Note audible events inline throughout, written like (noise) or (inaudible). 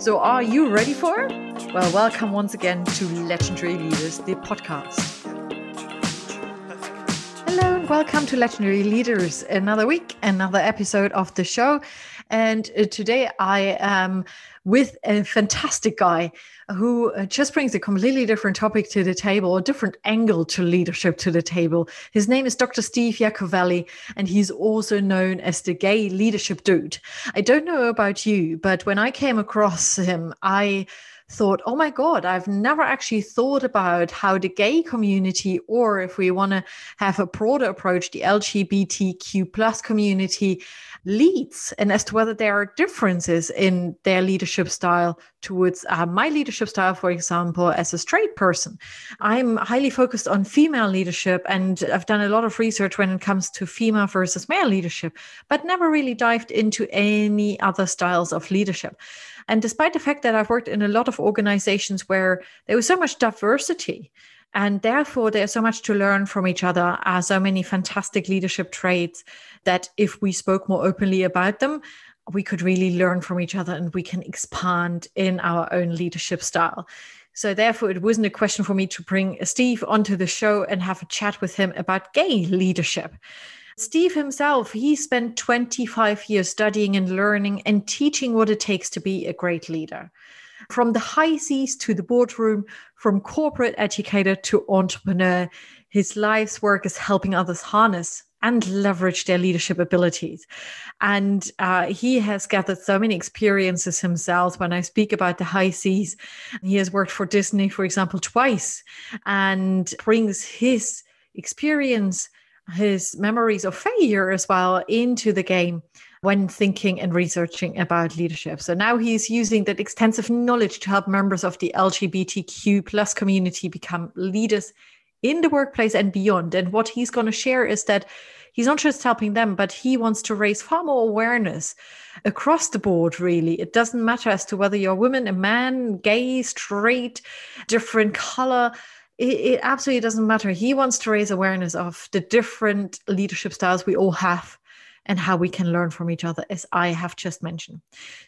So, are you ready for it? Well, welcome once again to Legendary Leaders, the podcast. Hello, and welcome to Legendary Leaders. Another week, another episode of the show. And uh, today I am with a fantastic guy who uh, just brings a completely different topic to the table, a different angle to leadership to the table. His name is Dr. Steve Yacovelli, and he's also known as the gay leadership dude. I don't know about you, but when I came across him, I thought, oh my God, I've never actually thought about how the gay community, or if we want to have a broader approach, the LGBTQ plus community leads and as to whether there are differences in their leadership style towards uh, my leadership style, for example, as a straight person. I'm highly focused on female leadership and I've done a lot of research when it comes to female versus male leadership, but never really dived into any other styles of leadership. And despite the fact that I've worked in a lot of organizations where there was so much diversity, and therefore there's so much to learn from each other, are so many fantastic leadership traits that if we spoke more openly about them, we could really learn from each other and we can expand in our own leadership style. So, therefore, it wasn't a question for me to bring Steve onto the show and have a chat with him about gay leadership. Steve himself, he spent 25 years studying and learning and teaching what it takes to be a great leader. From the high seas to the boardroom, from corporate educator to entrepreneur, his life's work is helping others harness and leverage their leadership abilities. And uh, he has gathered so many experiences himself. When I speak about the high seas, he has worked for Disney, for example, twice, and brings his experience his memories of failure as well into the game when thinking and researching about leadership. So now he's using that extensive knowledge to help members of the LGBTQ plus community become leaders in the workplace and beyond. And what he's going to share is that he's not just helping them, but he wants to raise far more awareness across the board, really. It doesn't matter as to whether you're a woman, a man, gay, straight, different color it, it absolutely doesn't matter. He wants to raise awareness of the different leadership styles we all have and how we can learn from each other, as I have just mentioned.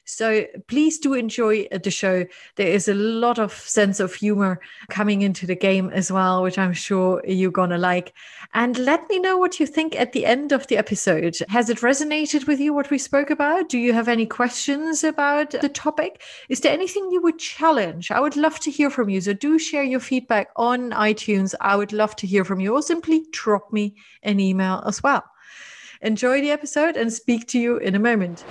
So please do enjoy the show. There is a lot of sense of humor coming into the game as well, which I'm sure you're going to like. And let me know what you think at the end of the episode. Has it resonated with you, what we spoke about? Do you have any questions about the topic? Is there anything you would challenge? I would love to hear from you. So do share your feedback on iTunes. I would love to hear from you, or simply drop me an email as well. Enjoy the episode and speak to you in a moment.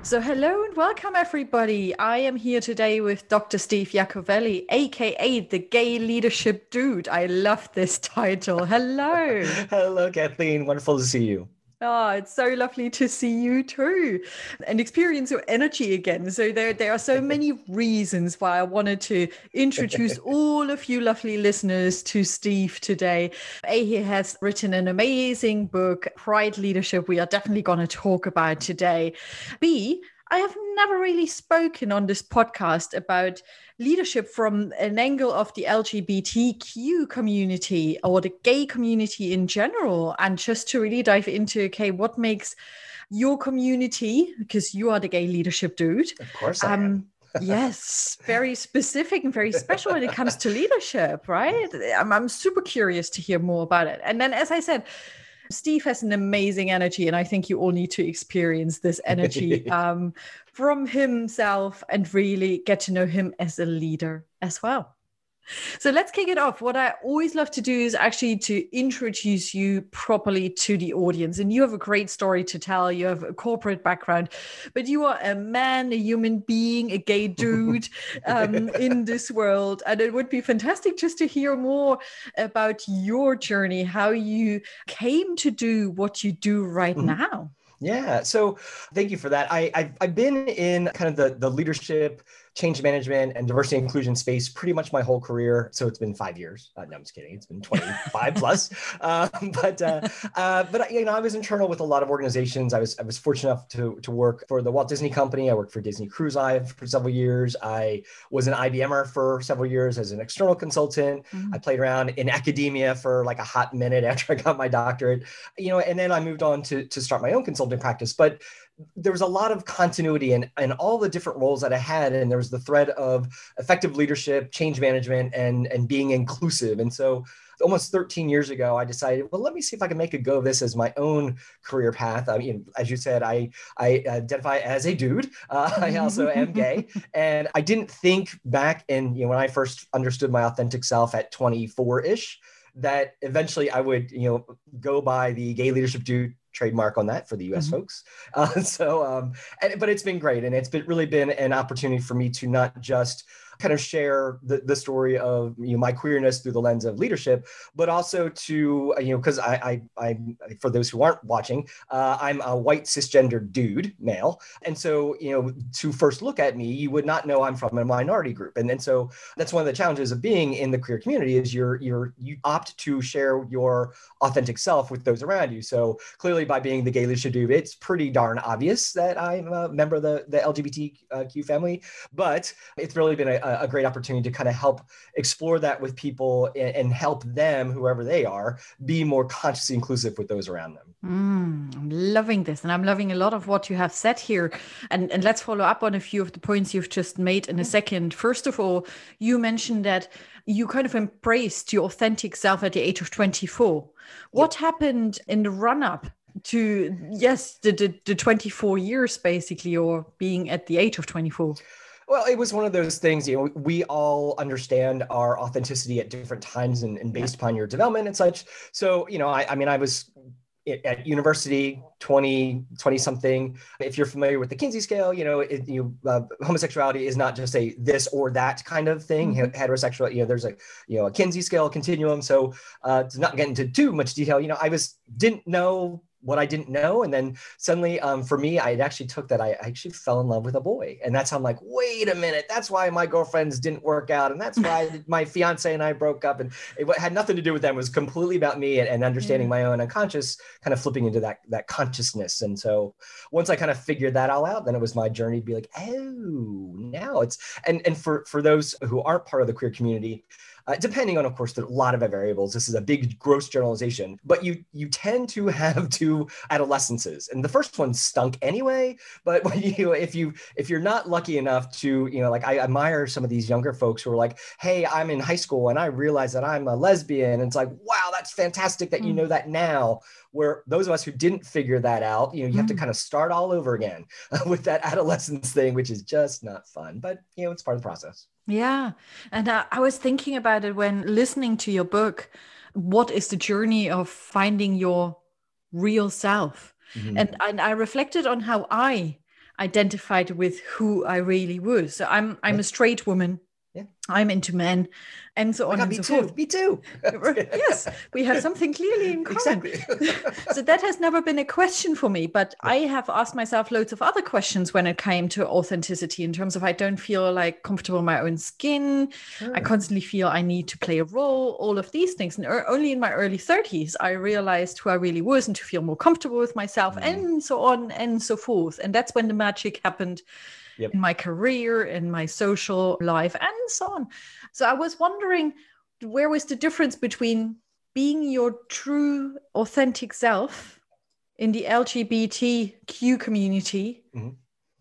So, hello and welcome, everybody. I am here today with Dr. Steve Yacovelli, aka the Gay Leadership Dude. I love this (laughs) title. Hello. hello, Kathleen. Wonderful to see you. Oh, it's so lovely to see you too and experience your energy again. So there, there are so (laughs) many reasons why I wanted to introduce (laughs) all of you lovely listeners to Steve today. A, he has written an amazing book, Pride Leadership, we are definitely going to talk about today. B, I have never really spoken on this podcast about leadership from an angle of the LGBTQ community or the gay community in general, and just to really dive into okay, what makes your community, because you are the gay leadership dude. Of course, I um, am. yes, very specific and very special when it comes to leadership, right? I'm, I'm super curious to hear more about it. And then, as I said, Steve has an amazing energy, and I think you all need to experience this energy (laughs) um, from himself and really get to know him as a leader as well. (laughs) So let's kick it off. What I always love to do is actually to introduce you properly to the audience. And you have a great story to tell. You have a corporate background, but you are a man, a human being, a gay (laughs) dude um, in this world. And it would be fantastic just to hear more about your journey, how you came to do what you do right mm-hmm. now. Yeah. So thank you for that. I, I've, I've been in kind of the, the leadership change management and diversity inclusion space pretty much my whole career. So it's been five years. Uh, no, I'm just kidding. It's been 25 (laughs) plus. Um, but uh, uh, but you know, I was internal with a lot of organizations. I was I was fortunate enough to to work for the Walt Disney Company. I worked for Disney Cruise Line for several years. I was an IBMer for several years as an external consultant. Mm-hmm. I played around in academia for like a hot minute (laughs) after I got my doctorate. You know, and then I moved on to to start my own consulting practice. But there was a lot of continuity in, in all the different roles that I had. And there was the thread of effective leadership, change management, and, and being inclusive. And so almost 13 years ago, I decided, well, let me see if I can make a go of this as my own career path. I mean, as you said, I, I identify as a dude. Uh, (laughs) I also (laughs) am gay. And I didn't think back in, you know, when I first understood my authentic self at 24 ish, that eventually I would, you know, go by the gay leadership dude trademark on that for the U.S. Mm-hmm. folks. Uh, (laughs) so, um, and, but it's been great, and it's been really been an opportunity for me to not just kind of share the, the story of you know my queerness through the lens of leadership, but also to you know because I, I I for those who aren't watching, uh, I'm a white cisgender dude male, and so you know to first look at me, you would not know I'm from a minority group, and and so that's one of the challenges of being in the queer community is you're you're you opt to share your authentic self with those around you. So clearly, by being the gay leadership dude, it's pretty darn obvious that I'm a member of the the LGBTQ family, but it's really been a, a great opportunity to kind of help explore that with people and, and, help them, whoever they are, be more consciously inclusive with those around them. Mm, I'm loving this. And I'm loving a lot of what you have said here. And, and let's follow up on a few of the points you've just made in a second. First of all, you mentioned that you kind of embraced your authentic self at the age of 24. What yep. happened in the run up to yes the, the, the 24 years basically or being at the age of 24 well, it was one of those things, you know, we all understand our authenticity at different times and, and based upon your development and such. So, you know, I, I mean, I was at university 20 20 something if you're familiar with the kinsey scale you know it, you uh, homosexuality is not just a this or that kind of thing mm-hmm. heterosexual you know there's a you know a kinsey scale continuum so uh, to not get into too much detail you know i was didn't know what I didn't know. And then suddenly, um, for me, I actually took that. I actually fell in love with a boy, and that's how I'm like, wait a minute, that's why my girlfriends didn't work out, and that's why (laughs) my fiance and I broke up, and it had nothing to do with them. It was completely about me and, and understanding my own unconscious, kind of flipping into that that consciousness. And so once I kind of figured that all out, then it was my journey to be like, oh, now it's and and for for those who aren't part of the queer community uh, depending on, of course, a lot of variables. This is a big gross generalization, but you you tend to have (laughs) two adolescences, and the first one stunk anyway. But (laughs) when you if you if you're not lucky enough to you know like I admire some of these younger folks who are like, hey, I'm in high school and I realize that I'm a lesbian, and it's like, wow, that's fantastic that you mm. know that now where those of us who didn't figure that out, you know, you mm. have to mm. kind of start all over again (laughs) with that adolescence thing, which is just not fun. But you know, it's part of the process. Yeah. And uh, I was thinking about it when listening to your book. What is the journey of finding your real self? Mm-hmm. And, and I reflected on how I identified with who I really was. So I'm I'm a straight woman. Yeah. I'm into men and so on and so too. forth. Me too. (laughs) yes, we have something clearly in common. Exactly. (laughs) so that has never been a question for me, but I have asked myself loads of other questions when it came to authenticity in terms of I don't feel like comfortable in my own skin. Sure. I constantly feel I need to play a role, all of these things. And only in my early 30s, I realized who I really was and to feel more comfortable with myself mm. and so on and so forth. And that's when the magic happened yep. in my career, in my social life, and so on. So I was wondering where was the difference between being your true, authentic self in the LGBTQ community mm-hmm.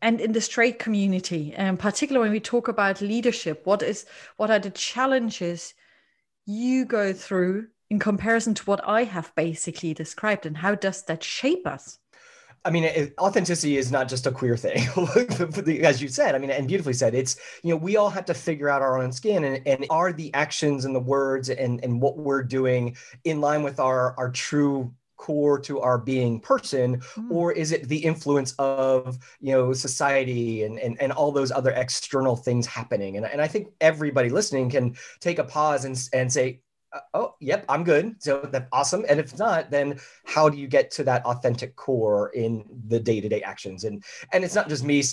and in the straight community, and particularly when we talk about leadership, what is what are the challenges you go through in comparison to what I have basically described, and how does that shape us? I mean, it, authenticity is not just a queer thing, (laughs) as you said. I mean, and beautifully said. It's you know we all have to figure out our own skin, and, and are the actions and the words and and what we're doing in line with our our true core to our being person mm. or is it the influence of you know society and, and and all those other external things happening and, and i think everybody listening can take a pause and, and say oh, yep, I'm good. So that's awesome. And if not, then how do you get to that authentic core in the day-to-day actions? And and it's not just me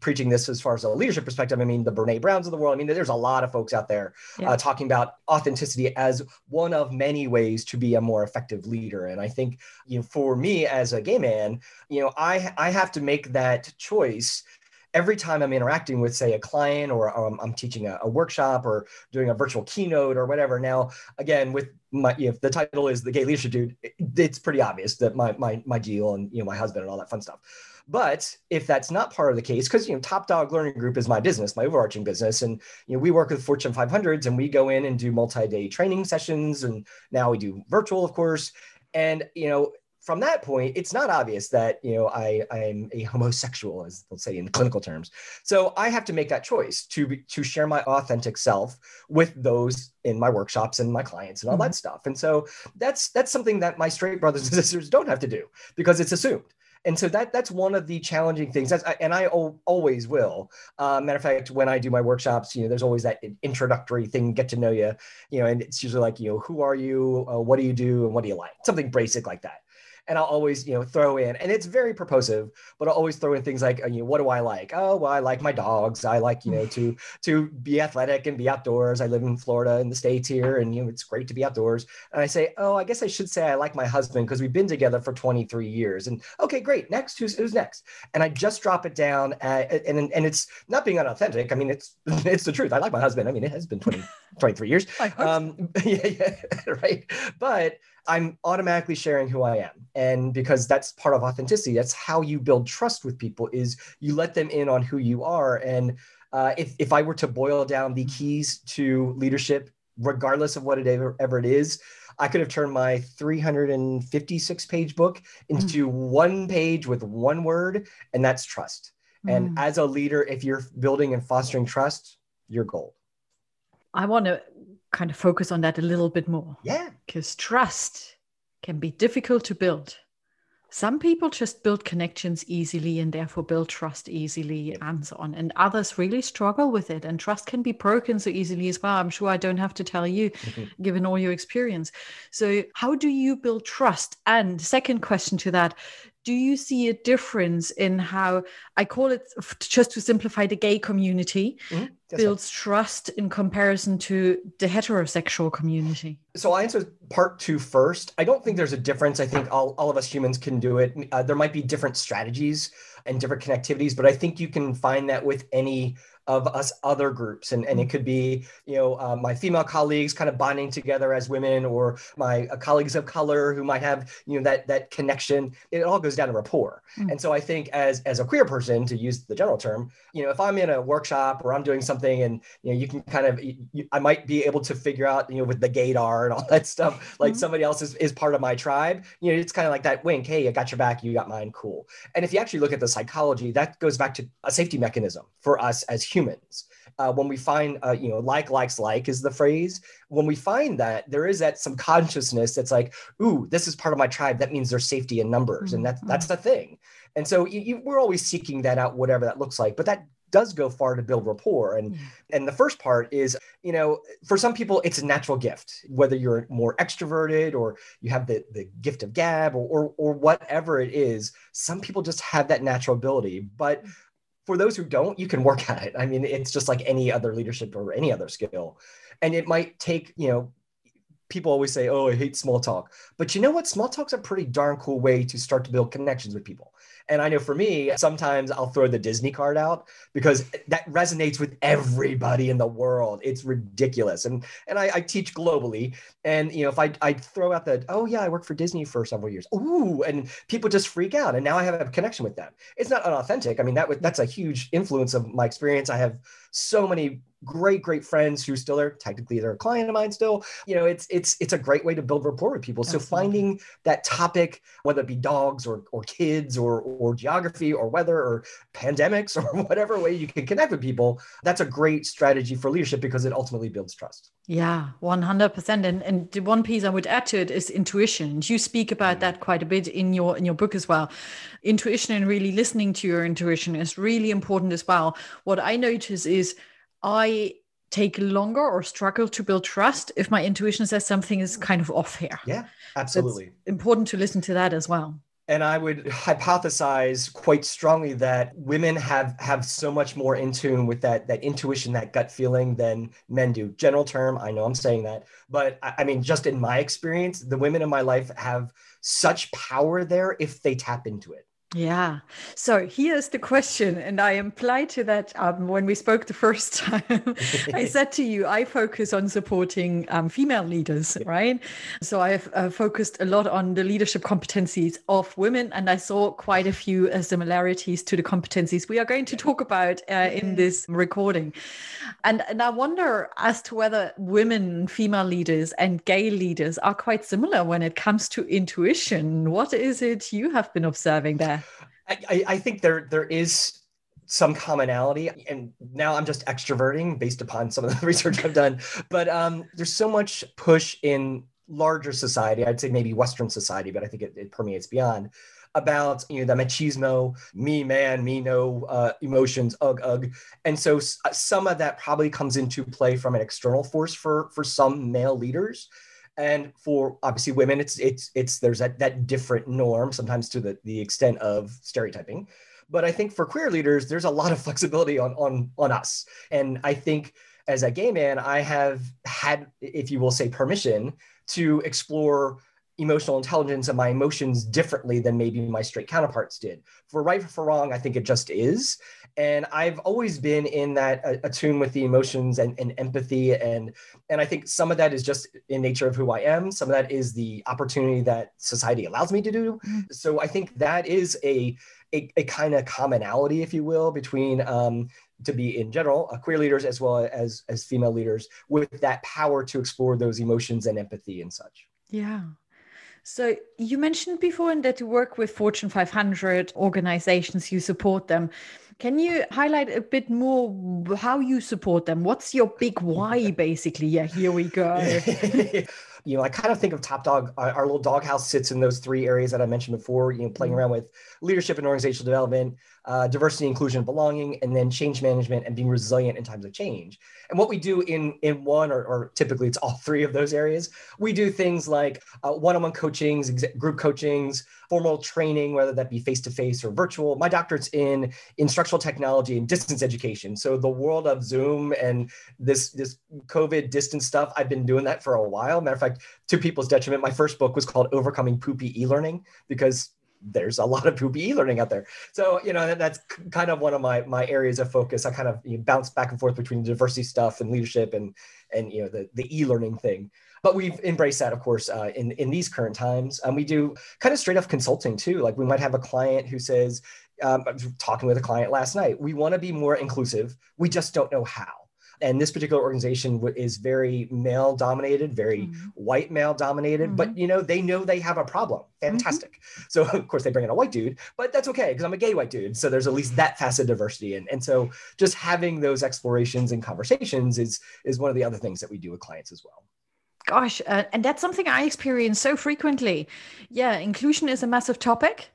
preaching this as far as a leadership perspective. I mean, the Brene Browns of the world. I mean, there's a lot of folks out there yeah. uh, talking about authenticity as one of many ways to be a more effective leader. And I think, you know, for me as a gay man, you know, I I have to make that choice every time I'm interacting with, say, a client or um, I'm teaching a, a, workshop or doing a virtual keynote or whatever. Now, again, with my if the title is the gay leadership dude, it, it's pretty obvious that my my my deal and you know my husband and all that fun stuff. But if that's not part of the case, because you know, Top Dog Learning Group is my business, my overarching business, and you know, we work with Fortune 500s, and we go in and do multi-day training sessions, and now we do virtual, of course. And you know, from that point, it's not obvious that you know I I'm a homosexual, as they'll say in clinical terms. So I have to make that choice to to share my authentic self with those in my workshops and my clients and all mm-hmm. that stuff. And so that's that's something that my straight brothers and (laughs) sisters don't have to do because it's assumed. And so that that's one of the challenging things. That's and I always will. Uh, matter of fact, when I do my workshops, you know, there's always that introductory thing, get to know you, you know, and it's usually like, you know, who are you, uh, what do you do, and what do you like, something basic like that and I'll always, you know, throw in, and it's very purposive, but I'll always throw in things like, uh, you know, what do I like? Oh, well, I like my dogs. I like, you know, to to be athletic and be outdoors. I live in Florida in the states here, and you know, it's great to be outdoors. And I say, oh, I guess I should say I like my husband because we've been together for 23 years. And okay, great. Next, who's who's next? And I just drop it down, at, and and it's not being unauthentic. I mean, it's (laughs) it's the truth. I like my husband. I mean, it has been 20, (laughs) 23 years. Um, (laughs) yeah, yeah, right. But I'm automatically sharing who I am. And because that's part of authenticity, that's how you build trust with people is you let them in on who you are. And uh, if, if I were to boil down the keys to leadership, regardless of what it ever, ever it is, I could have turned my 356 page book into mm. one page with one word, and that's trust. Mm. And as a leader, if you're building and fostering trust, you're gold. I want to kind of focus on that a little bit more. Yeah. Because trust can be difficult to build. Some people just build connections easily and therefore build trust easily and so on. And others really struggle with it. And trust can be broken so easily as well. I'm sure I don't have to tell you, (laughs) given all your experience. So, how do you build trust? And second question to that do you see a difference in how I call it just to simplify the gay community mm-hmm. Builds right. trust in comparison to the heterosexual community? So I'll answer part two first. I don't think there's a difference. I think all, all of us humans can do it. Uh, there might be different strategies and different connectivities, but I think you can find that with any of us other groups. And, and it could be you know uh, my female colleagues kind of bonding together as women or my uh, colleagues of color who might have you know that that connection. It all goes down to rapport. Mm-hmm. and so i think as as a queer person to use the general term you know if i'm in a workshop or i'm doing something and you know you can kind of you, i might be able to figure out you know with the gaydar and all that stuff. Like mm-hmm. somebody else is, is part of my tribe you know it's kind of like that wink hey i got your back you got mine cool. And if you actually look at the psychology that goes back to a safety mechanism for us as humans. Uh, when we find, uh, you know, like likes like is the phrase. When we find that, there is that some consciousness that's like, ooh, this is part of my tribe. That means there's safety in numbers, mm-hmm. and that that's the thing. And so you, you, we're always seeking that out, whatever that looks like. But that does go far to build rapport. And and the first part is, you know, for some people it's a natural gift, whether you're more extroverted or you have the the gift of gab or or, or whatever it is. Some people just have that natural ability, but for those who don't, you can work (laughs) at it. I mean, it's just like any other leadership or any other skill. And it might take, you know, people always say, oh, I hate small talk. But you know what? Small talk's a pretty darn cool way to start to build connections with people. And I know for me, sometimes I'll throw the Disney card out because that resonates with everybody in the world. It's ridiculous. And and I, I teach globally. And you know, if I, I throw out the, oh yeah, I worked for Disney for several years. Ooh, and people just freak out. And now I have a connection with them. It's not unauthentic. I mean, that that's a huge influence of my experience. I have so many great great friends who still are technically they're a client of mine still. You know it's it's it's a great way to build rapport with people. Absolutely. so finding that topic whether it be dogs or or kids or or geography or weather or pandemics (laughs) or whatever way you can connect with people that's a great strategy for leadership because it ultimately builds trust. Yeah 100% and and the one piece i would add to it is intuition. You speak about mm-hmm. that quite a bit in your in your book as well. Intuition and really listening to your intuition is really important as well. What i notice is I take longer or struggle to build trust if my intuition says something is kind of off here. Yeah, absolutely. It's important to listen to that as well and I would hypothesize quite strongly that women have have so much more in tune with that that intuition, that gut feeling than men do. General term, I know I'm saying that, but I, I mean, just in my experience, the women in my life have such power there if they tap into it. Yeah. So here's the question. And I implied to that um, when we spoke the first (laughs) time. I said to you, I focus on supporting um, female leaders, right? So I've uh, focused a lot on the leadership competencies of women. And I saw quite a few uh, similarities to the competencies we are going to talk about uh, in this recording. And, and I wonder as to whether women, female leaders, and gay leaders are quite similar when it comes to intuition. What is it you have been observing there? I, I think there there is some commonality and now i'm just extroverting based upon some of the (laughs) research i've done but um, there's so much push in larger society i'd say maybe western society but i think it, it permeates beyond about you know the machismo me man me no uh, emotions ugh ugh and so s- some of that probably comes into play from an external force for for some male leaders and for obviously women it's it's it's there's that that different norm sometimes to the the extent of stereotyping. But i think for queer leaders there's a lot of (laughs) flexibility on on on us. And i think as a gay man i have had if you will say permission to explore emotional intelligence and my emotions differently than maybe my straight counterparts did. For right or for wrong i think it just is. And i've always been in that uh, attune with the emotions and, and empathy and and i think some of that is just in nature of who i am. Some of that is the opportunity that society allows me to do. Mm-hmm. so i think that is a a, a kind of commonality if you will between um, to be in general uh, queer leaders as well as as female leaders with that power to explore those emotions and empathy and such. Yeah so you mentioned before that you work with Fortune 500 organizations, you support them. Can you highlight a bit more how you support them? What's your big why, (laughs) basically? Yeah, here we go. (laughs) you know, I kind of think of Top Dog, our, our, little doghouse sits in those three areas that I mentioned before, you know, playing mm-hmm. around with leadership and organizational development, uh, diversity, inclusion, belonging, and then change management and being resilient in times of change. And what we do in in one or, or typically it's all (laughs) three of those areas, we do things like uh, one-on-one coachings, group coachings, formal training, whether that be face-to-face or virtual. My doctorate's in instructional technology and distance education. So the world of Zoom and this this COVID distance stuff, I've been doing that for a while. Matter of fact, to people's detriment, my first book was called Overcoming Poopy E-Learning because there's a lot of (laughs) poopy e-learning out there. So, you know, that's kind of one of my my areas of focus. I kind of you know, bounce back and forth between diversity stuff and leadership and and you know the the e-learning thing. But we've embraced that, of course, uh, in in these current times. And um, we do kind of straight up consulting too. Like we might have a client who says, um, I was talking with a client last night. We want to be more inclusive. We just don't know how and this particular organization is very male dominated very mm-hmm. white male dominated mm-hmm. but you know they know they have a problem mm-hmm. fantastic mm-hmm. so (laughs) of course they bring in a white dude but that's okay because i'm a gay white dude so there's at least that facet of diversity and, and so just having those explorations and conversations is is one of the other things that we do with clients as well gosh uh, and that's something i experience so frequently yeah inclusion is a massive topic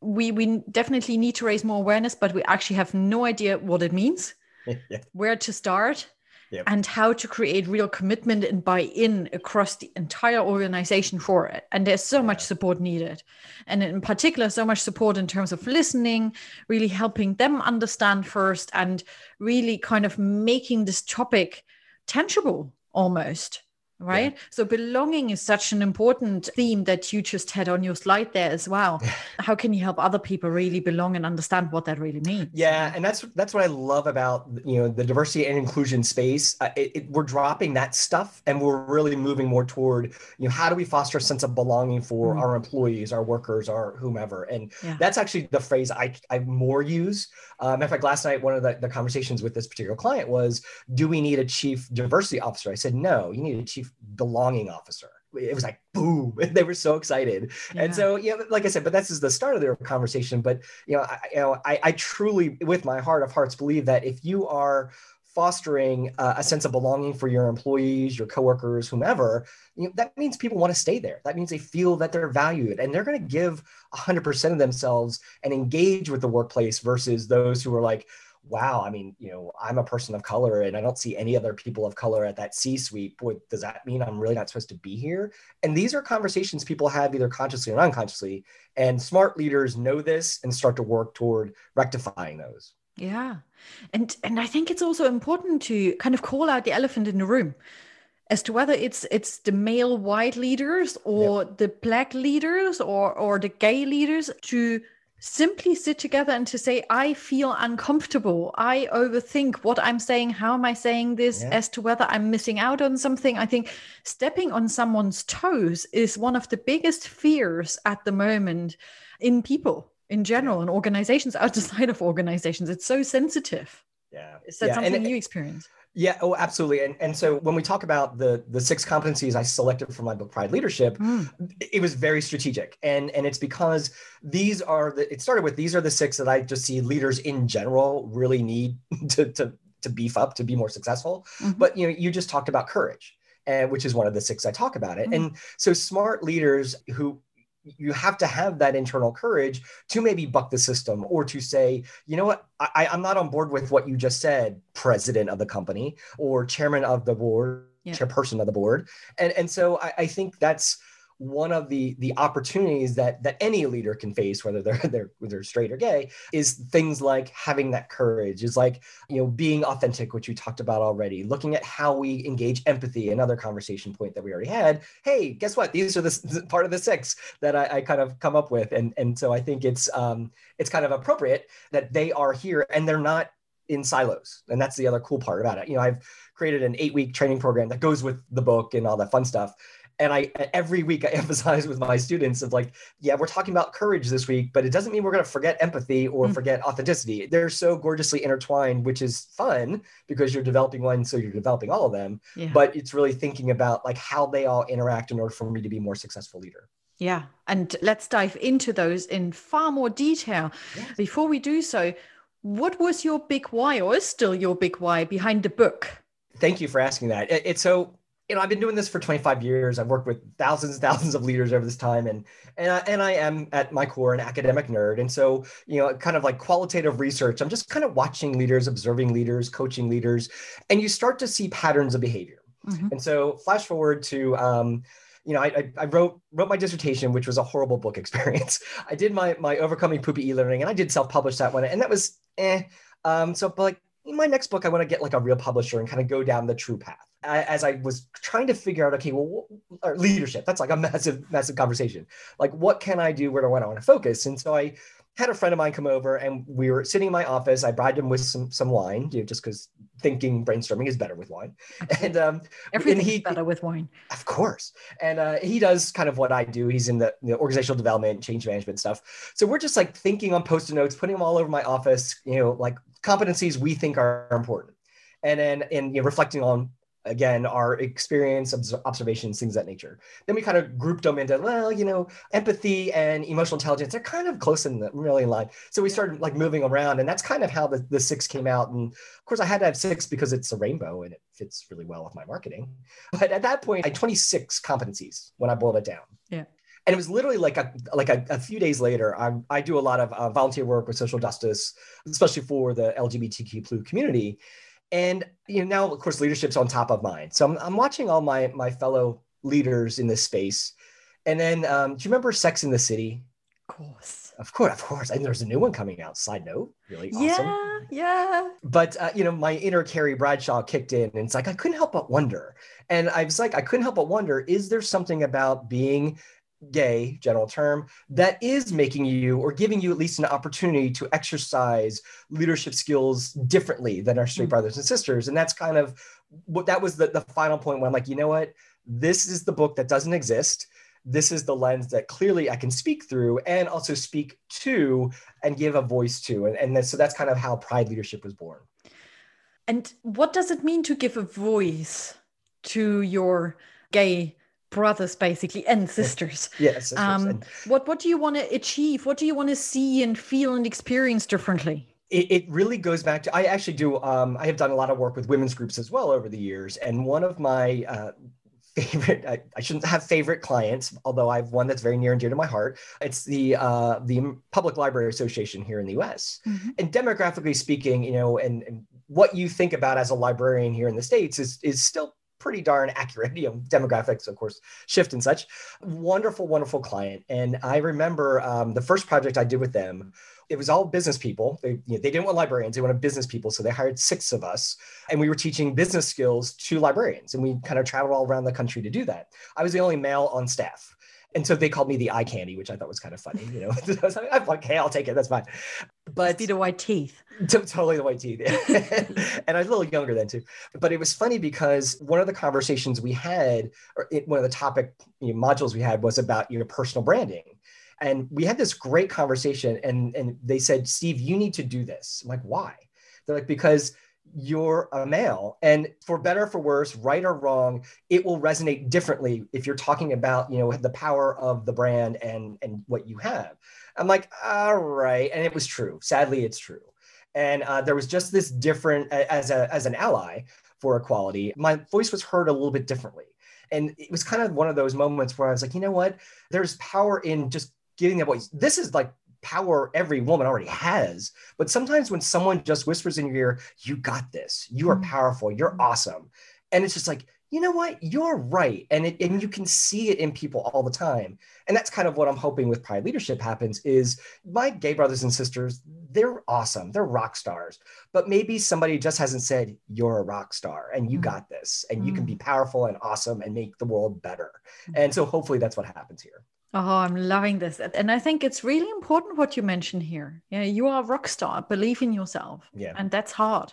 we we definitely need to raise more awareness but we actually have no idea what it means (laughs) yeah. where to start yep. and how to create real commitment and buy in across the entire organization for it. And there's so much support needed. And in particular, so much support in terms of listening, really helping them understand first, and really kind of making this topic tangible almost right? Yeah. so belonging is such an important theme that you just had on your slide there as well. (laughs) How can you help other people really belong and understand what that really means? Yeah and that's that's what i love about you know the diversity and inclusion space. Uh, it, it, we're dropping that stuff and we're really moving more toward you know how do we foster a sense of belonging for mm. our employees our workers our whomever? And yeah. that's actually the phrase i i more use. Um, in fact last night one of the, the conversations with this particular client was do we need a chief diversity officer? I said no you need a chief belonging officer. It was like boom (laughs) they were so excited. Yeah. and so you know like i said but that's just the start of their conversation. But you know I, you know I, I truly with my heart of hearts believe that if you are fostering uh, a sense of belonging for your employees your coworkers whomever you know, that means people want to stay there. That means they feel that they're valued and they're going to give 100% of themselves and engage with the workplace versus those who are like wow, I mean, you know, I'm a person of color and I don't see any other people of color at that C suite. Boy, does that mean I'm really not supposed to be here? And these are conversations people have either consciously or unconsciously. And smart leaders know this and start to work toward rectifying those. Yeah. And and I think it's also important to kind of call out the elephant in the room as to whether it's it's the male white leaders or yep. the black leaders or or the gay leaders to simply sit together and to say i feel uncomfortable. I overthink what i'm saying how am i saying this yeah. as to whether i'm missing out on something. I think stepping on someone's toes is one of the biggest fears at the moment in people in general and organizations (laughs) outside of organizations. It's so sensitive. Yeah. Is that yeah. something and, you experience yeah, oh, absolutely. And and so when we talk about the the six competencies I selected for my book Pride Leadership, mm. it was very strategic. And and it's because these are the it started with these are the six that I just see leaders in general really need (laughs) to to to beef up to be more successful. Mm-hmm. But you know, you just talked about courage. And which is one of the six I talk about it. Mm. And so smart leaders who you have to have that internal courage to maybe buck the system or to say, you know what, I, I'm not on board with what you just said, president of the company or chairman of the board, yeah. chairperson of the board. And, and so I, I think that's one of the the opportunities that that any leader can face whether they're (laughs) they're they're straight or gay is things like having that courage is like you know being authentic which we talked about already looking at how we engage empathy another conversation point that we already had. Hey guess what? These are (laughs) the part of the six that I, I kind of come up with. And and so i think it's um it's kind of appropriate that they are here and they're not in silos. And that's the other cool part about it. You know i've created an eight week training program that goes with the book and all that fun stuff and I every week I (laughs) emphasize with my students of like, yeah, we're talking about courage this week, but it doesn't mean we're going to forget empathy or mm-hmm. forget authenticity. They're so gorgeously intertwined, which is fun because you're developing one, so you're developing all of them. Yeah. But it's really thinking about like how they all interact in order for me to be more successful leader. Yeah, and let's dive into those in far more detail. Yes. Before we do so, what was your big why, or is still your big why behind the book? Thank you for asking that. It's so you know, I've been doing this for 25 years. I've worked with thousands and thousands of leaders over this time, and and I, and I am at my core an academic nerd. And so, you know, kind of like qualitative research, I'm just kind of watching leaders, observing leaders, coaching leaders, and you start to see patterns of behavior. Mm-hmm. And so, flash forward to, um, you know, I, I wrote wrote my dissertation, which was a horrible book (laughs) experience. I did my my overcoming poopy e-learning, and I did self publish that one, and that was eh. Um, so, but like in my next book, I want to get like a real publisher and kind of go down the true path. As I was trying to figure out, okay, well, leadership, that's like a massive, massive conversation. Like, what can I do? Where do I want to focus? And so I had a friend of mine come over and we were sitting in my office. I bribed him with some some wine, you know, just because thinking brainstorming is better with wine. And um everything's he, better with wine. Of course. And uh, he does kind of what I do. He's in the, the organizational development, change management stuff. So we're just like thinking on post-it notes, putting them all over my office, you know, like competencies we think are important. And then and you know, reflecting on again our experience observations things that nature. Then we kind of grouped them into well you know empathy and emotional intelligence they're kind of close in the really in line. So we started like moving around and that's kind of how the, the six came out and of course i had to have six because it's a rainbow and it fits really well with my marketing. But at that point i had 26 competencies when i boiled it down. Yeah. And it was literally like a like a, a few days later I, I do a lot of uh, volunteer work with social justice especially for the lgbtq community and you know now of course leadership's on top of mind. So i'm, I'm watching all my my fellow leaders in this space. And then um, do you remember sex in the city? Of course. Of course of course. And there's a new one coming out. Side note really awesome. yeah yeah. But uh, you know my inner carrie bradshaw kicked in and it's like i couldn't help but wonder. And i was like i couldn't help but wonder is there something about being gay general term that is making you or giving you at least an opportunity to exercise leadership skills differently than our straight mm-hmm. brothers and sisters. And that's kind of what that was the, the final point when i'm like you know what? This is the book that doesn't exist. This is the lens that clearly i can speak through and also speak to and give a voice to. And, and then, so that's kind of how pride leadership was born. And what does it mean to give a voice to your gay brothers basically and sisters. (laughs) Yes um, what what do you want to achieve? What do you want to see and feel and experience differently? It, it really goes back to i actually do um, i have done a lot of work with women's groups as well over the years and one of my uh, (laughs) favorite I, I, shouldn't have favorite clients although i have one that's very near and dear to my heart. It's the uh, the public library association here in the us mm-hmm. and demographically speaking you know and, and what you think about as a librarian here in the states is is still pretty darn accurate. (laughs) You know, demographics, of course, shift and such. Wonderful, wonderful client. And I remember um, the first project I did with them. It was all business people. They, you know, they didn't want librarians; they wanted business people. So they hired six of us, and we were teaching business skills to librarians. And we kind of traveled all around the country to do that. I was the only male on staff and so they called me the eye candy, which I thought was kind of funny. You know, (laughs) I'm like, hey, I'll take it. That's fine. But be the white teeth. totally the white teeth. (laughs) and I was a little younger then too. But it was funny because one of the conversations we had, or one of the topic you know, modules we had, was about your know, personal branding. And we had this great conversation, and and they said, Steve, you need to do this. I'm like, why? They're like, because you're a male and for better or for worse right or wrong it will resonate differently if you're talking about you know the power of the brand and and what you have. I'm like all right. And it was true. Sadly it's true. And uh, there was just this different as a as an ally for equality my voice was heard a little bit differently. And it was kind of one of those moments where i was like you know what? There's power in just giving a voice. This is like power every woman already has. But sometimes when someone just whispers in your ear, you got this, you are mm-hmm. powerful, you're awesome. And it's just like, you know what, you're right. And it, and you can see it in people all the time. And that's kind of what I'm hoping with Pride Leadership happens is my gay brothers and sisters, they're awesome. They're rock stars. But maybe somebody just hasn't said, you're a rock star and you mm. got this and you can be mm. powerful and awesome and make the world better. Mm. And so hopefully that's what happens here. Oh, I'm loving this. And I think it's really important what you mentioned here. Yeah, you are a rock star, believe in yourself. Yeah. And that's hard.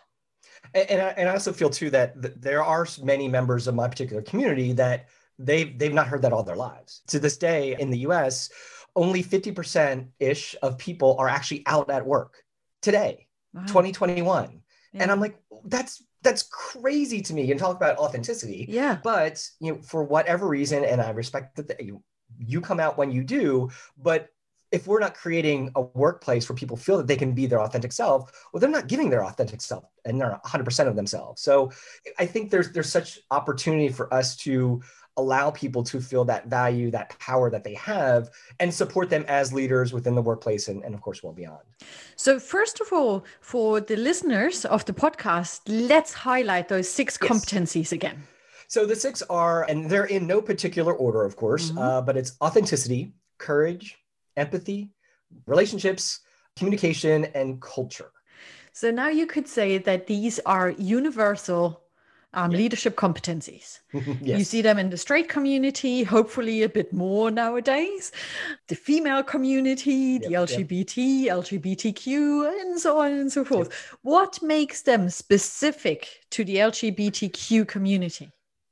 And, and, I, and I also feel too that there are many members of my particular community that they've, they've not heard that all their lives. To this day in the US, only 50% ish of people are actually out at work today, wow. 2021. Yeah. And I'm like, that's that's crazy to me. You can talk about authenticity. Yeah. But you know, for whatever reason, and I respect that you you come out when you do but if we're not creating a workplace where people feel that they can be their authentic self, well, they're not giving their authentic self and they're 100% of themselves. So I think there's there's such opportunity for us to allow people to feel that value, that power that they have, and support them as leaders within the workplace and, and of course, well beyond. So, first of all, for the listeners of the podcast, let's highlight those six yes. competencies again. So the six are, and they're in no particular order, of course, mm-hmm. uh, but it's authenticity, courage, empathy, relationships, communication, and culture. So now you could say that these are universal um, yeah. leadership competencies. (laughs) yes. You see them in the straight community, hopefully a bit more nowadays, the female community, yep, the LGBT, yep. LGBTQ, and so on and so forth. Yep. What makes them specific to the LGBTQ community?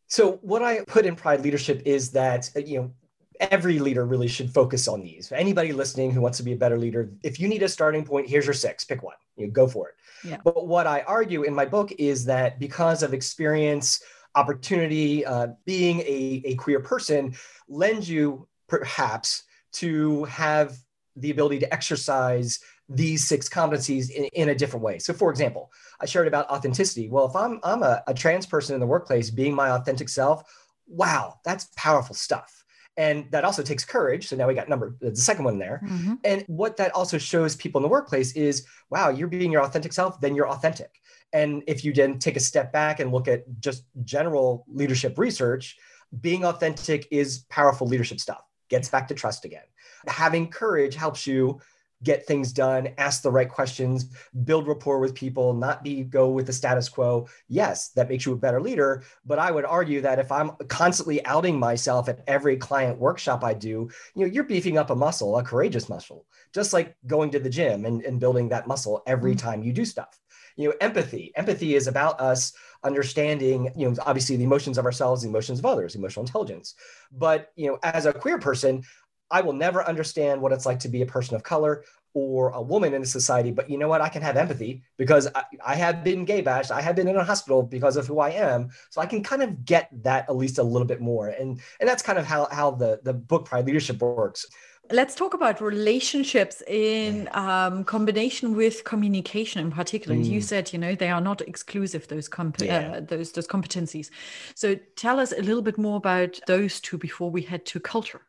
So what I put in Pride Leadership is that uh, you know every leader really should focus on these. Anybody listening who wants to be a better leader, if you need a starting point, here's your six. Pick one. You know, go for it. Yeah. But what I argue in my book is that because of experience, opportunity, uh, being a, a queer person lends you perhaps to have the ability to exercise these six competencies in, in a different way. So, for example, I shared about authenticity. Well, if I'm I'm a, a trans person in the workplace, being my authentic self, wow, that's powerful stuff. And that also takes courage. So now we got number the second one there. Mm-hmm. And what that also shows people in the workplace is, wow, you're being your authentic self, then you're authentic. And if you then take a step back and look at just general leadership research, being authentic is powerful leadership stuff. Gets back to trust again. Having courage helps you get things done, ask the right questions, build rapport with people, not be go with the status quo. Yes, that makes you a better leader. But I would argue that if I'm constantly outing myself at every client workshop I do, you know, you're beefing up a muscle, a courageous muscle, just like going to the gym and, and building that muscle every mm-hmm. time you do stuff. You know, empathy. Empathy is about us understanding, you know, obviously the emotions of ourselves, the emotions of others, emotional intelligence. But, you know, as a queer person, I will never understand what it's like to be a person of color or a woman in a society. But you know what? I can have empathy because I, I, have been gay bashed. I have been in a hospital because of who I am. So I can kind of get that at least a little bit more. And, and that's kind of how, how the, the book Pride Leadership works. Let's talk about relationships in um, combination with communication in particular. Mm. You said, you know, they are not exclusive those comp- yeah. uh, those those competencies. So tell us a little bit more about those two before we head to culture.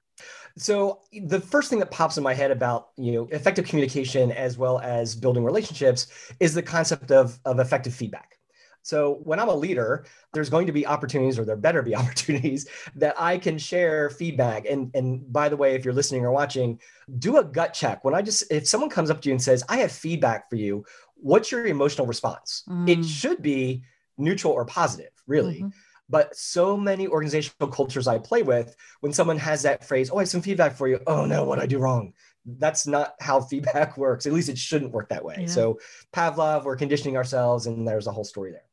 So the first thing that pops in my head about you know effective communication as well as building relationships is the concept of, of effective feedback. So when I'm a leader, there's going to be opportunities, or there better be (laughs) opportunities, that I can share feedback. And and by the way, if you're listening or watching, do a gut check. When I just if someone comes up to you and says, "I have feedback for you," what's your emotional response? Mm. It should be neutral or positive, really. Mm-hmm. But so many organizational cultures I play with, when someone has that phrase, "Oh, I have some feedback for you," oh no, what I do wrong? that's not how (laughs) feedback works. At least it shouldn't work that way. Yeah. So Pavlov, we're conditioning ourselves, and there's a whole story there.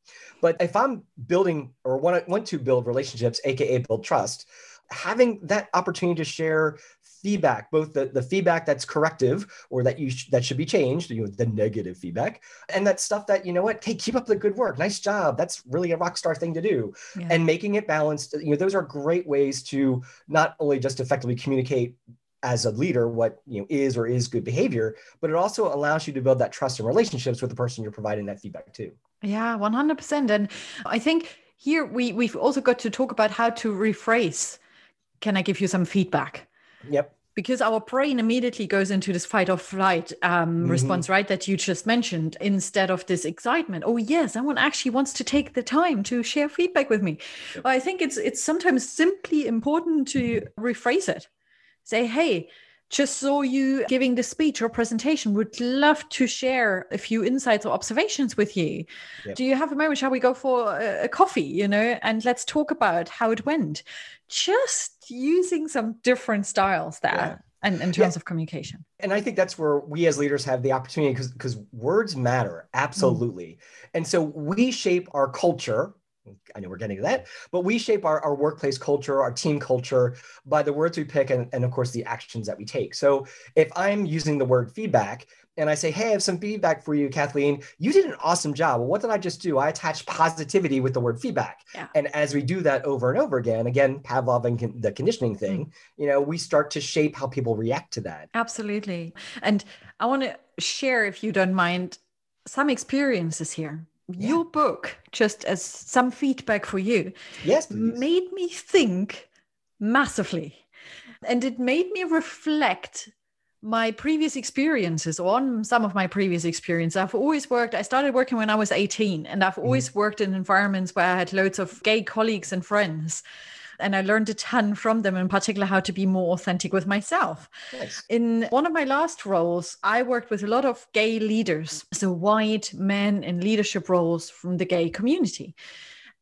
But if I'm building or want, want to build relationships, aka build trust, having that opportunity to share feedback, both the, the feedback that's corrective or that you sh- that should be changed, you know, the negative feedback, and that stuff that you know what, hey, keep up the good work, nice job, that's really a rock star thing to do, yeah. and making it balanced. You know, those are great ways to not only just effectively communicate as a leader what you know is or is good behavior but it also allows you to build that trust and relationships with the person you're providing that feedback to yeah 100% and i think here we we've also got to talk about how to rephrase can i give you some feedback yep because our brain immediately goes into this fight or flight um, mm-hmm. response, right? That you just mentioned, instead of this excitement. Oh yes, someone actually wants to take the time to share feedback with me. Yep. I think it's it's sometimes simply important to rephrase it say, hey, just saw you giving the speech or presentation. Would love to share a few insights or observations with you. Yep. Do you have a moment? Shall we go for a, coffee, you know, and let's talk about how it went? Just using some different styles there. Yeah. And in terms yeah. of communication. And I think that's where we as leaders have the opportunity because because words matter absolutely. Mm. And so we shape our culture I know we're getting to that, but we shape our, our workplace culture, our team culture by the words we pick and, and, of course, the actions that we take. So if I'm using the word feedback and I say, Hey, I have some feedback for you, Kathleen, you did an awesome job. Well, what did I just do? I attached positivity with the word feedback. Yeah. And as we do that over and over again, again, Pavlov and con- the conditioning thing, mm-hmm. you know, we start to shape how people react to that. Absolutely. And I want to share, if you don't mind, some experiences here yeah. your book, just as some feedback for you, yes, please. made me think massively. And it made me reflect my previous experiences on some of my previous experiences. I've always worked, I started working when I was 18, and I've always mm-hmm. worked in environments where I had loads of gay colleagues and friends and I learned a ton from them, in particular, how to be more authentic with myself. Nice. In one of my last roles, I worked with a lot of gay leaders, so white men in leadership roles from the gay community.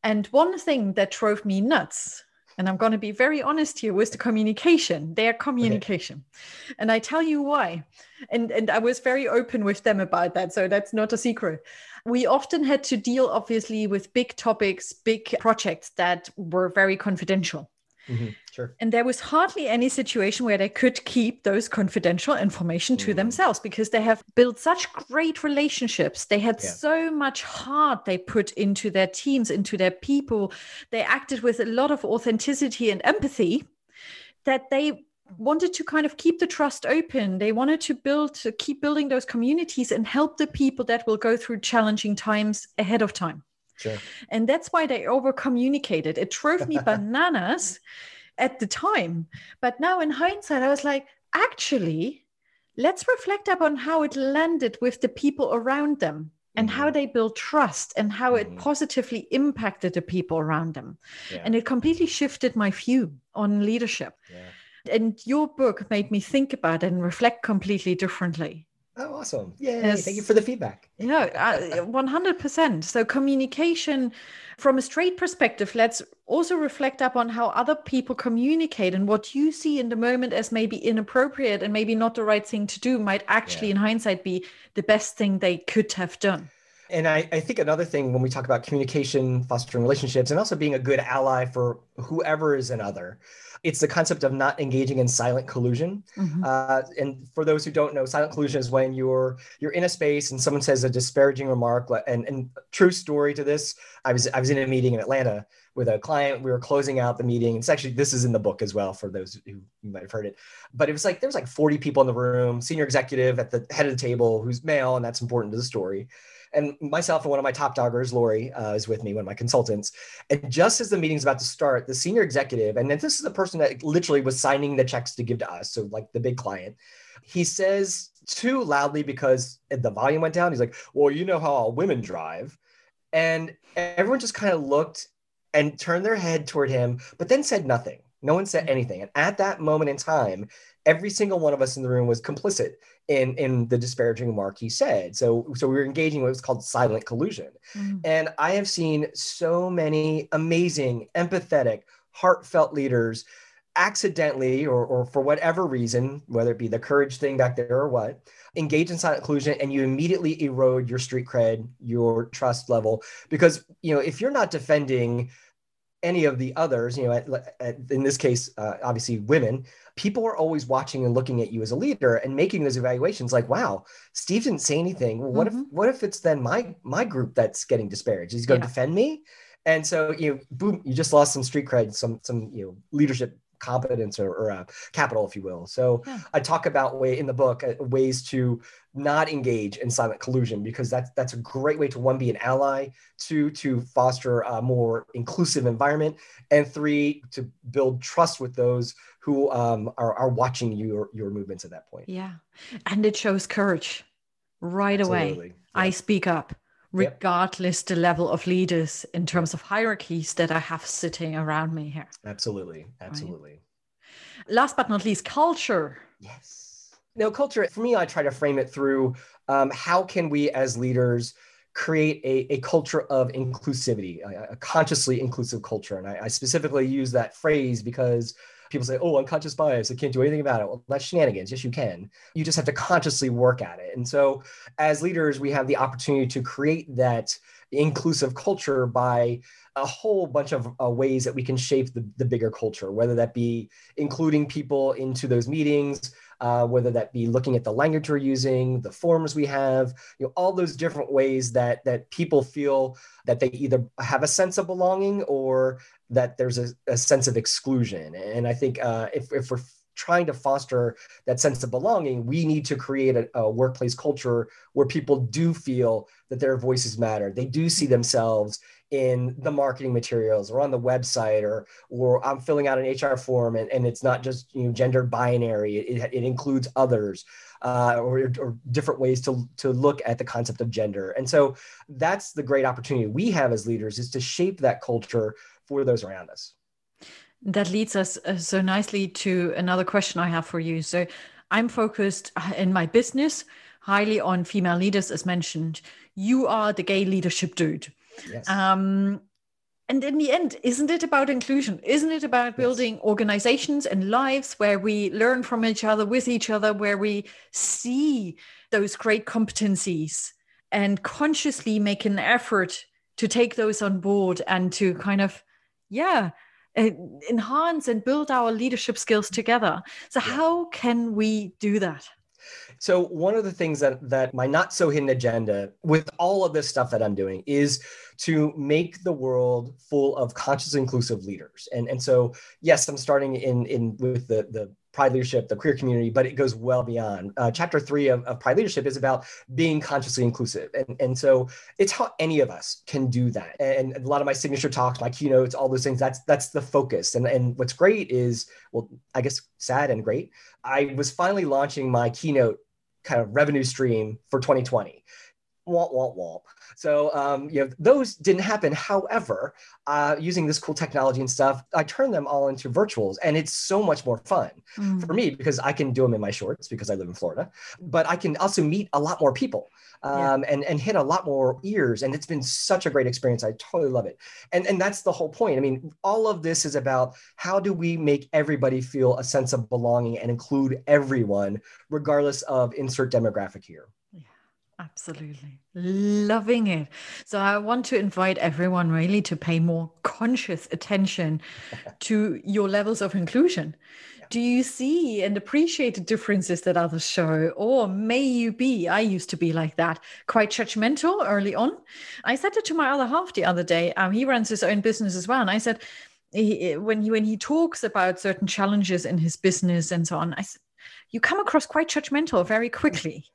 And one thing that drove me nuts and I'm going to be very honest here with the communication, their communication. Okay. And I tell you why. And, and I was very open with them about that. So that's not a secret we often had to deal, obviously, with big topics, big projects that were very confidential. Mm-hmm, sure. And there was hardly any situation where they could keep those confidential information to mm. themselves because they have built such great relationships. They had yeah. so much heart they put into their teams, into their people. They acted with a lot of authenticity and empathy that they wanted to kind of keep the trust open. They wanted to build, to keep building those communities and help the people that will go through challenging times ahead of time. Sure. And that's why they over communicated. It drove me (laughs) bananas at the time. But now in hindsight, I was like, actually, let's reflect upon how it landed with the people around them and mm-hmm. how they build trust and how mm-hmm. it positively impacted the people around them. Yeah. And it completely shifted my view on leadership. Yeah. And your book made me think about it and reflect completely differently. Oh, awesome. Yeah. Yes. Thank you for the feedback. Yeah, uh, 100%. So, communication from a straight perspective, let's also reflect up on how other people communicate and what you see in the moment as maybe inappropriate and maybe not the right thing to do might actually, yeah. in hindsight, be the best thing they could have done. And I, I, think another thing when we talk about communication, fostering relationships, and also being a good ally for whoever is another, it's the concept of not engaging in silent collusion. Mm-hmm. Uh, and for those who don't know, silent collusion is when you're you're in a space and someone says a disparaging remark. And and true story to this, I was I was in a meeting in Atlanta with a client. We were closing out the meeting. It's actually this is in the book as well for those who might have heard it. But it was like there was like 40 people in the room, senior executive at the head of the table who's male, and that's important to the story. And myself and one of my top doggers, Lori, uh, is with me, one of my consultants. And just as the meeting's about to start, the senior executive, and then this is the person that literally was signing the checks to give to us, so like the big client, he says too loudly because the volume went down. He's like, "Well, you know how all women drive," and everyone just kind of looked and turned their head toward him, but then said nothing. No one said anything. And at that moment in time, every single one of us in the room was complicit in in the disparaging remark he said. So so we were engaging what was called silent collusion. Mm. And I have seen so many amazing, empathetic, heartfelt leaders accidentally or, or for whatever reason, whether it be the courage thing back there or what, engage in silent collusion and you immediately erode your street cred, your trust level. Because, you know, if you're not defending any of the others, you know, at, at, in this case, uh, obviously women, people are always watching and looking at you as a leader and making those evaluations like, wow, Steve didn't say anything. Well, what mm-hmm. if, what if it's then my, my group that's getting disparaged? He's going to yeah. defend me. And so, you know, boom, you just lost some street cred, some, some, you know, leadership competence or, or uh, capital, if you will. So yeah. I talk about way in the book uh, ways to not engage in silent collusion because that's that's a great way to one be an ally, two to foster a more inclusive environment, and three to build trust with those who um, are are watching your your movements at that point. Yeah, and it shows courage right Absolutely. away. Yeah. I speak up regardless yep. the level of leaders in terms of hierarchies that I have sitting around me here. Absolutely. Absolutely. Right. Last but not least, culture. Yes. Now, culture, for me, I try to frame it through um, how can we as leaders create a, a culture of inclusivity, a, a consciously inclusive culture. And I, I specifically use that phrase because people say, oh, unconscious bias, I can't do anything about it. Well, that's shenanigans. Yes, you can. You just have to consciously work at it. And so, as leaders, we have the opportunity to create that inclusive culture by a whole bunch of uh, ways that we can shape the, the bigger culture, whether that be including people into those meetings, uh, whether that be looking at the language we're using, the forms we have, you know, all those different ways that that people feel that they either have a sense of belonging or that there's a, a sense of exclusion. And I think uh, if, if we're trying to foster that sense of belonging, we need to create a, a, workplace culture where people do feel that their voices matter. They do see themselves in the marketing materials or on the website or or I'm filling out an HR form and, and it's not just you know gender binary. It, it includes others uh, or, or different ways to, to look at the concept of gender. And so that's the great opportunity we have as leaders is to shape that culture for those around us. That leads us uh, so nicely to another question I have for you. So I'm focused uh, in my business highly on female leaders, as mentioned. You are the gay leadership dude. Yes. Um, and in the end, isn't it about inclusion? Isn't it about building organizations and lives where we learn from each other, with each other, where we see those great competencies and consciously make an effort to take those on board and to kind of, yeah, enhance and build our leadership skills together. So, yeah. how can we do that? So one of the things that that my not so hidden agenda with all of this stuff that I'm doing is to make the world full of conscious inclusive leaders. And and so yes, I'm starting in in with the the Pride Leadership, the queer community, but it goes well beyond. Uh, chapter three of, of Pride Leadership is about being consciously inclusive. And, and so it's how any of us can do that. And a lot of my signature talks, my keynotes, all those things, that's that's the focus. And, and what's great is, well, I guess sad and great, I was finally launching my keynote kind of revenue stream for 2020. Womp, womp, womp. So, um, you know, those didn't happen. However, uh, using this cool technology and stuff, I turned them all into virtuals and it's so much more fun mm. for me because I can do them in my shorts because I live in Florida, but I can also meet a lot more people um, yeah. and, and hit a lot more ears. And it's been such a great experience. I totally love it. And, and that's the whole point. I mean, all of this is about how do we make everybody feel a sense of belonging and include everyone, regardless of insert demographic here. Absolutely. Loving it. So I want to invite everyone really to pay more conscious attention (laughs) to your levels of inclusion. Do you see and appreciate the differences that others show? Or may you be, I used to be like that, quite judgmental early on. I said it to my other half the other day. Um, he runs his own business as well. And I said, he, when he when he talks about certain challenges in his business and so on, I said, you come across quite judgmental very quickly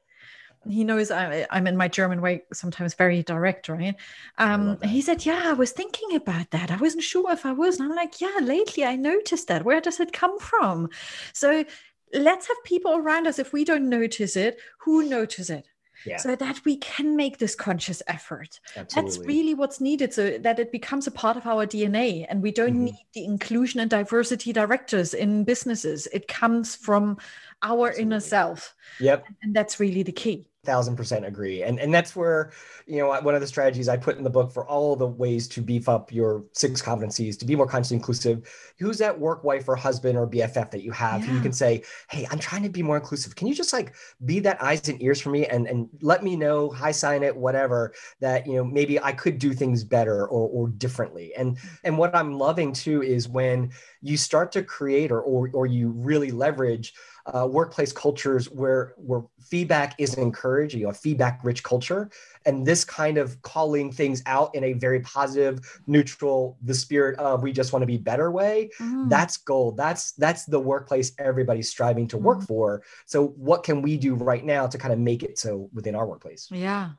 he knows I, am in my German way, sometimes very direct, right? Um, he said, Yeah, I was thinking about that. I wasn't sure if I was. And I'm like, Yeah, lately I noticed that. Where does it come from? So let's have people around us. If we don't notice it, who notice it? Yeah. So that we can make this conscious effort. Absolutely. That's really what's needed so that it becomes a part of our DNA. And we don't mm-hmm. need the inclusion and diversity directors in businesses. It comes from our Absolutely. inner self. Yep. And that's really the key thousand percent agree. And and that's where you know one of the strategies i put in the book for all the ways to beef up your six competencies to be more consciously inclusive who's that work wife or husband or bff that you have yeah. who you can say hey i'm trying to be more inclusive. Can you just like be that eyes and ears for me and and let me know high sign it whatever that you know maybe i could do things better or or differently? And and what i'm loving too is when you start to create or or, or you really leverage uh, workplace cultures where where feedback is encouraged, you know, a feedback rich culture, and this kind of calling things out in a very positive, neutral, the spirit of we just want to be better way. Mm. That's gold. That's that's the workplace everybody's striving to work mm. for. So what can we do right now to kind of make it so within our workplace? Yeah,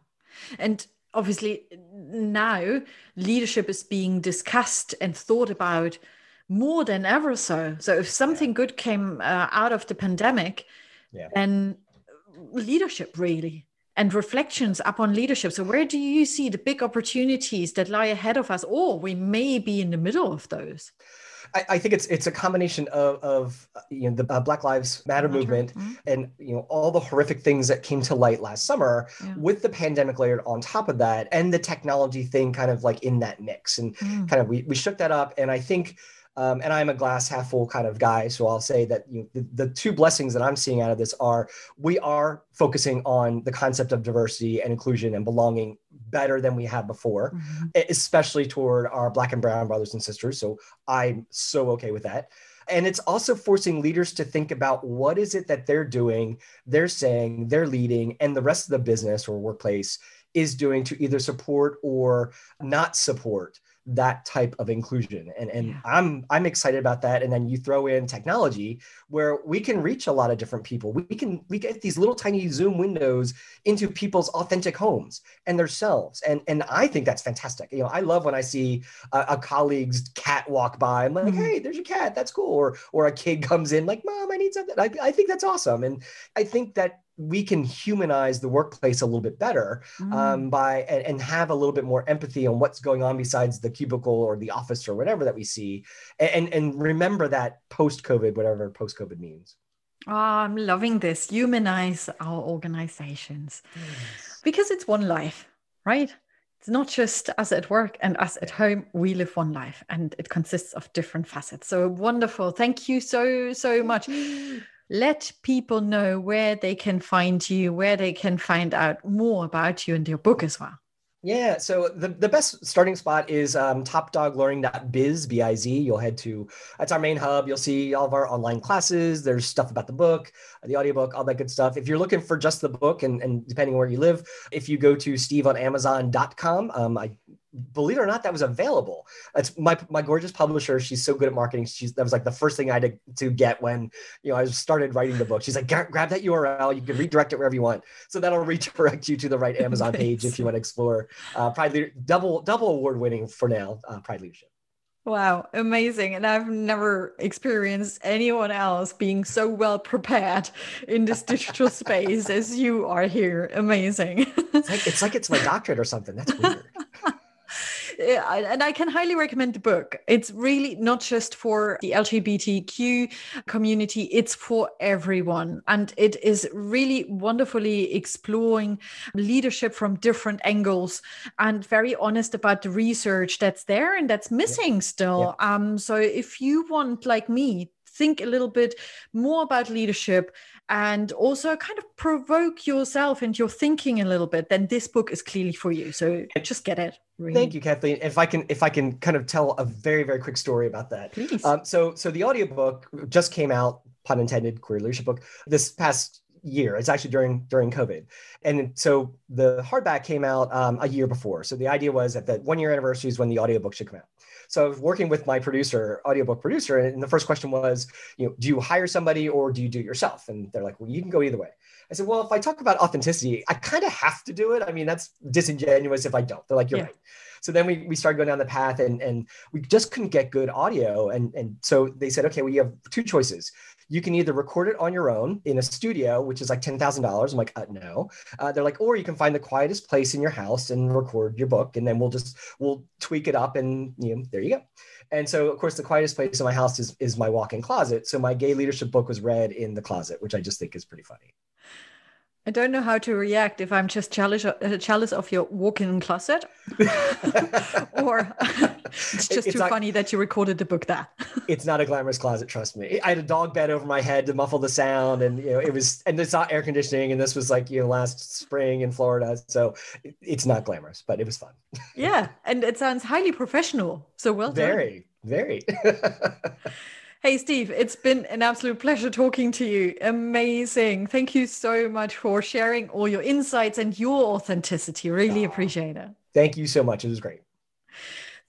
and obviously now leadership is being discussed and thought about more than ever so. So if something good came uh, out of the pandemic, yeah. then leadership really and reflections upon leadership. So where do you see the big opportunities that lie ahead of us, or we may be in the middle of those? I, I, think it's it's a combination of, of you know the uh, Black Lives Matter movement mm-hmm. and you know all the horrific things that came to light last summer yeah. with the pandemic layered on top of that and the technology thing kind of like in that mix and mm. kind of we, we shook that up and I think um, and I'm a glass half full kind of guy. So I'll say that you know, the, the two blessings that I'm seeing out of this are we are focusing on the concept of diversity and inclusion and belonging better than we have before, mm-hmm. especially toward our Black and Brown brothers and sisters. So I'm so okay with that and it's also forcing leaders to think about what is it that they're doing they're saying they're leading and the rest of the business or workplace is doing to either support or not support that type of inclusion. And and yeah. i'm i'm excited about that. And then you throw in technology where we can reach a lot of different people. We can we get these little tiny zoom windows into people's authentic homes and their selves. And and i think that's fantastic. You know i love when i see a, a colleague's cat walk by. I'm like mm-hmm. hey there's your cat. That's cool. Or or a kid comes in like mom i need something. I, I think that's awesome. And i think that we can humanize the workplace a little bit better mm. um, by and, and, have a little bit more empathy on what's going on besides the cubicle or the office or whatever that we see and and remember that post covid whatever post covid means. Oh, i'm loving this. Humanize our organizations. Yes. because it's one life right? It's not just us at work and us at home. We live one life and it consists of different facets. So wonderful. Thank you so so much let people know where they can find you, where they can find out more about you and your book as well. Yeah, so the, the best starting spot is um, topdoglearning.biz, B-I-Z. You'll head to, that's our main hub. You'll see all of our online classes. There's stuff about the book, the audiobook, all that good stuff. If you're looking for just the book and, and depending where you live, if you go to steveonamazon.com, um, I believe it or not, that was available. It's my my gorgeous publisher. She's so good at marketing. She's that was like the first thing I had to, to get when you know I started writing the book. She's like, grab that URL. You can redirect it wherever you want. So that'll (laughs) redirect you to the right Amazon page if you want to explore. Uh, Pride double double award winning for now. Uh, Pride Leadership. Wow, amazing. And I've never experienced anyone else being so well prepared in this digital (laughs) space as you are here. Amazing. It's like, it's like it's my doctorate or something. That's weird. (laughs) and I can highly recommend the book. It's really not just for the LGBTQ community, it's for everyone. And it is really wonderfully exploring leadership from different angles and very honest about the research that's there and that's missing yeah. still. Yeah. Um, so if you want, like me, think a little bit more about leadership and also kind of provoke yourself and your thinking a little bit, then this book is clearly for you. So just get it. Really. Thank you, Kathleen. If I can, if I can kind of tell a very, very quick story about that. Please. Um, so, so the audiobook just came out, pun intended, queer leadership book, this past year. It's actually during during COVID, and so the hardback came out um, a year before. So the idea was that the one year anniversary is when the audiobook should come out. So I was working with my producer, audiobook producer, and the first question was, you know, do you hire somebody or do you do it yourself? And they're like, well, you can go either way. I said, well, if I talk about authenticity, I kind of have to do it. I mean, that's disingenuous if I don't. They're like, you're yeah. right. So then we, we started going down the path and, and we just couldn't get good audio. And, and so they said, okay, well, you have two choices you can either record it on your own in a studio, which is like $10,000. I'm like, uh, no. Uh, they're like, or you can find the quietest place in your house and record your book. And then we'll just, we'll tweak it up and, you know, there you go. And so, of course, the quietest place in my house is, is my walk-in closet. So my gay leadership book was read in the closet, which I just think is pretty funny. I don't know how to react if I'm just jealous, uh, jealous of your walk-in closet, (laughs) or it's just it's too not, funny that you recorded the book there. (laughs) it's not a glamorous closet, trust me. I had a dog bed over my head to muffle the sound, and you know it was, and it's not air conditioning, and this was like you know last spring in Florida, so it's not glamorous, but it was fun. yeah, and it sounds highly professional. So well done. Very, very. (laughs) Hey, Steve, it's been an absolute pleasure talking to you. Amazing. Thank you so much for sharing all your insights and your authenticity. Really oh, appreciate it. Thank you so much. It was great.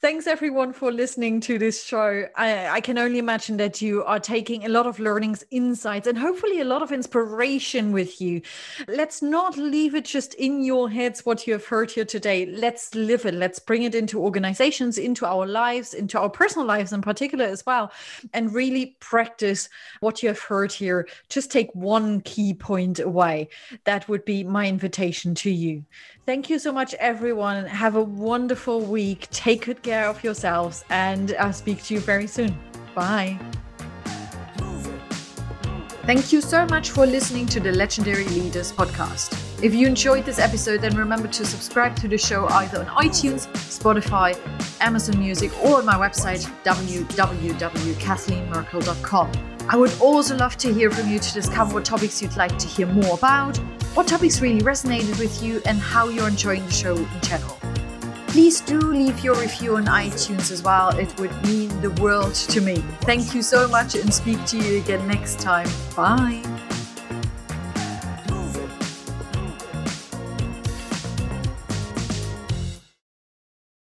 Thanks everyone for listening to this show. I, I, can only imagine that you are taking a lot of learnings, insights, and hopefully a lot of inspiration with you. Let's not leave it just in your heads what you have heard here today. Let's live it. Let's bring it into organizations, into our lives, into our personal lives in particular as well, and really practice what you have heard here. Just take one key point away. That would be my invitation to you. Thank you so much, everyone. Have a wonderful week. Take good care of yourselves, and I'll speak to you very soon. Bye. Thank you so much for listening to the Legendary Leaders podcast. If you enjoyed this episode, then remember to subscribe to the show either on iTunes, Spotify, Amazon Music, or on my website, www.kathleenmerkel.com. I would also love to hear from you to discover what topics you'd like to hear more about, what topics really resonated with you, and how you're enjoying the show in general. Please do leave your review on iTunes as well. It would mean the world to me. Thank you so much and speak to you again next time. Bye.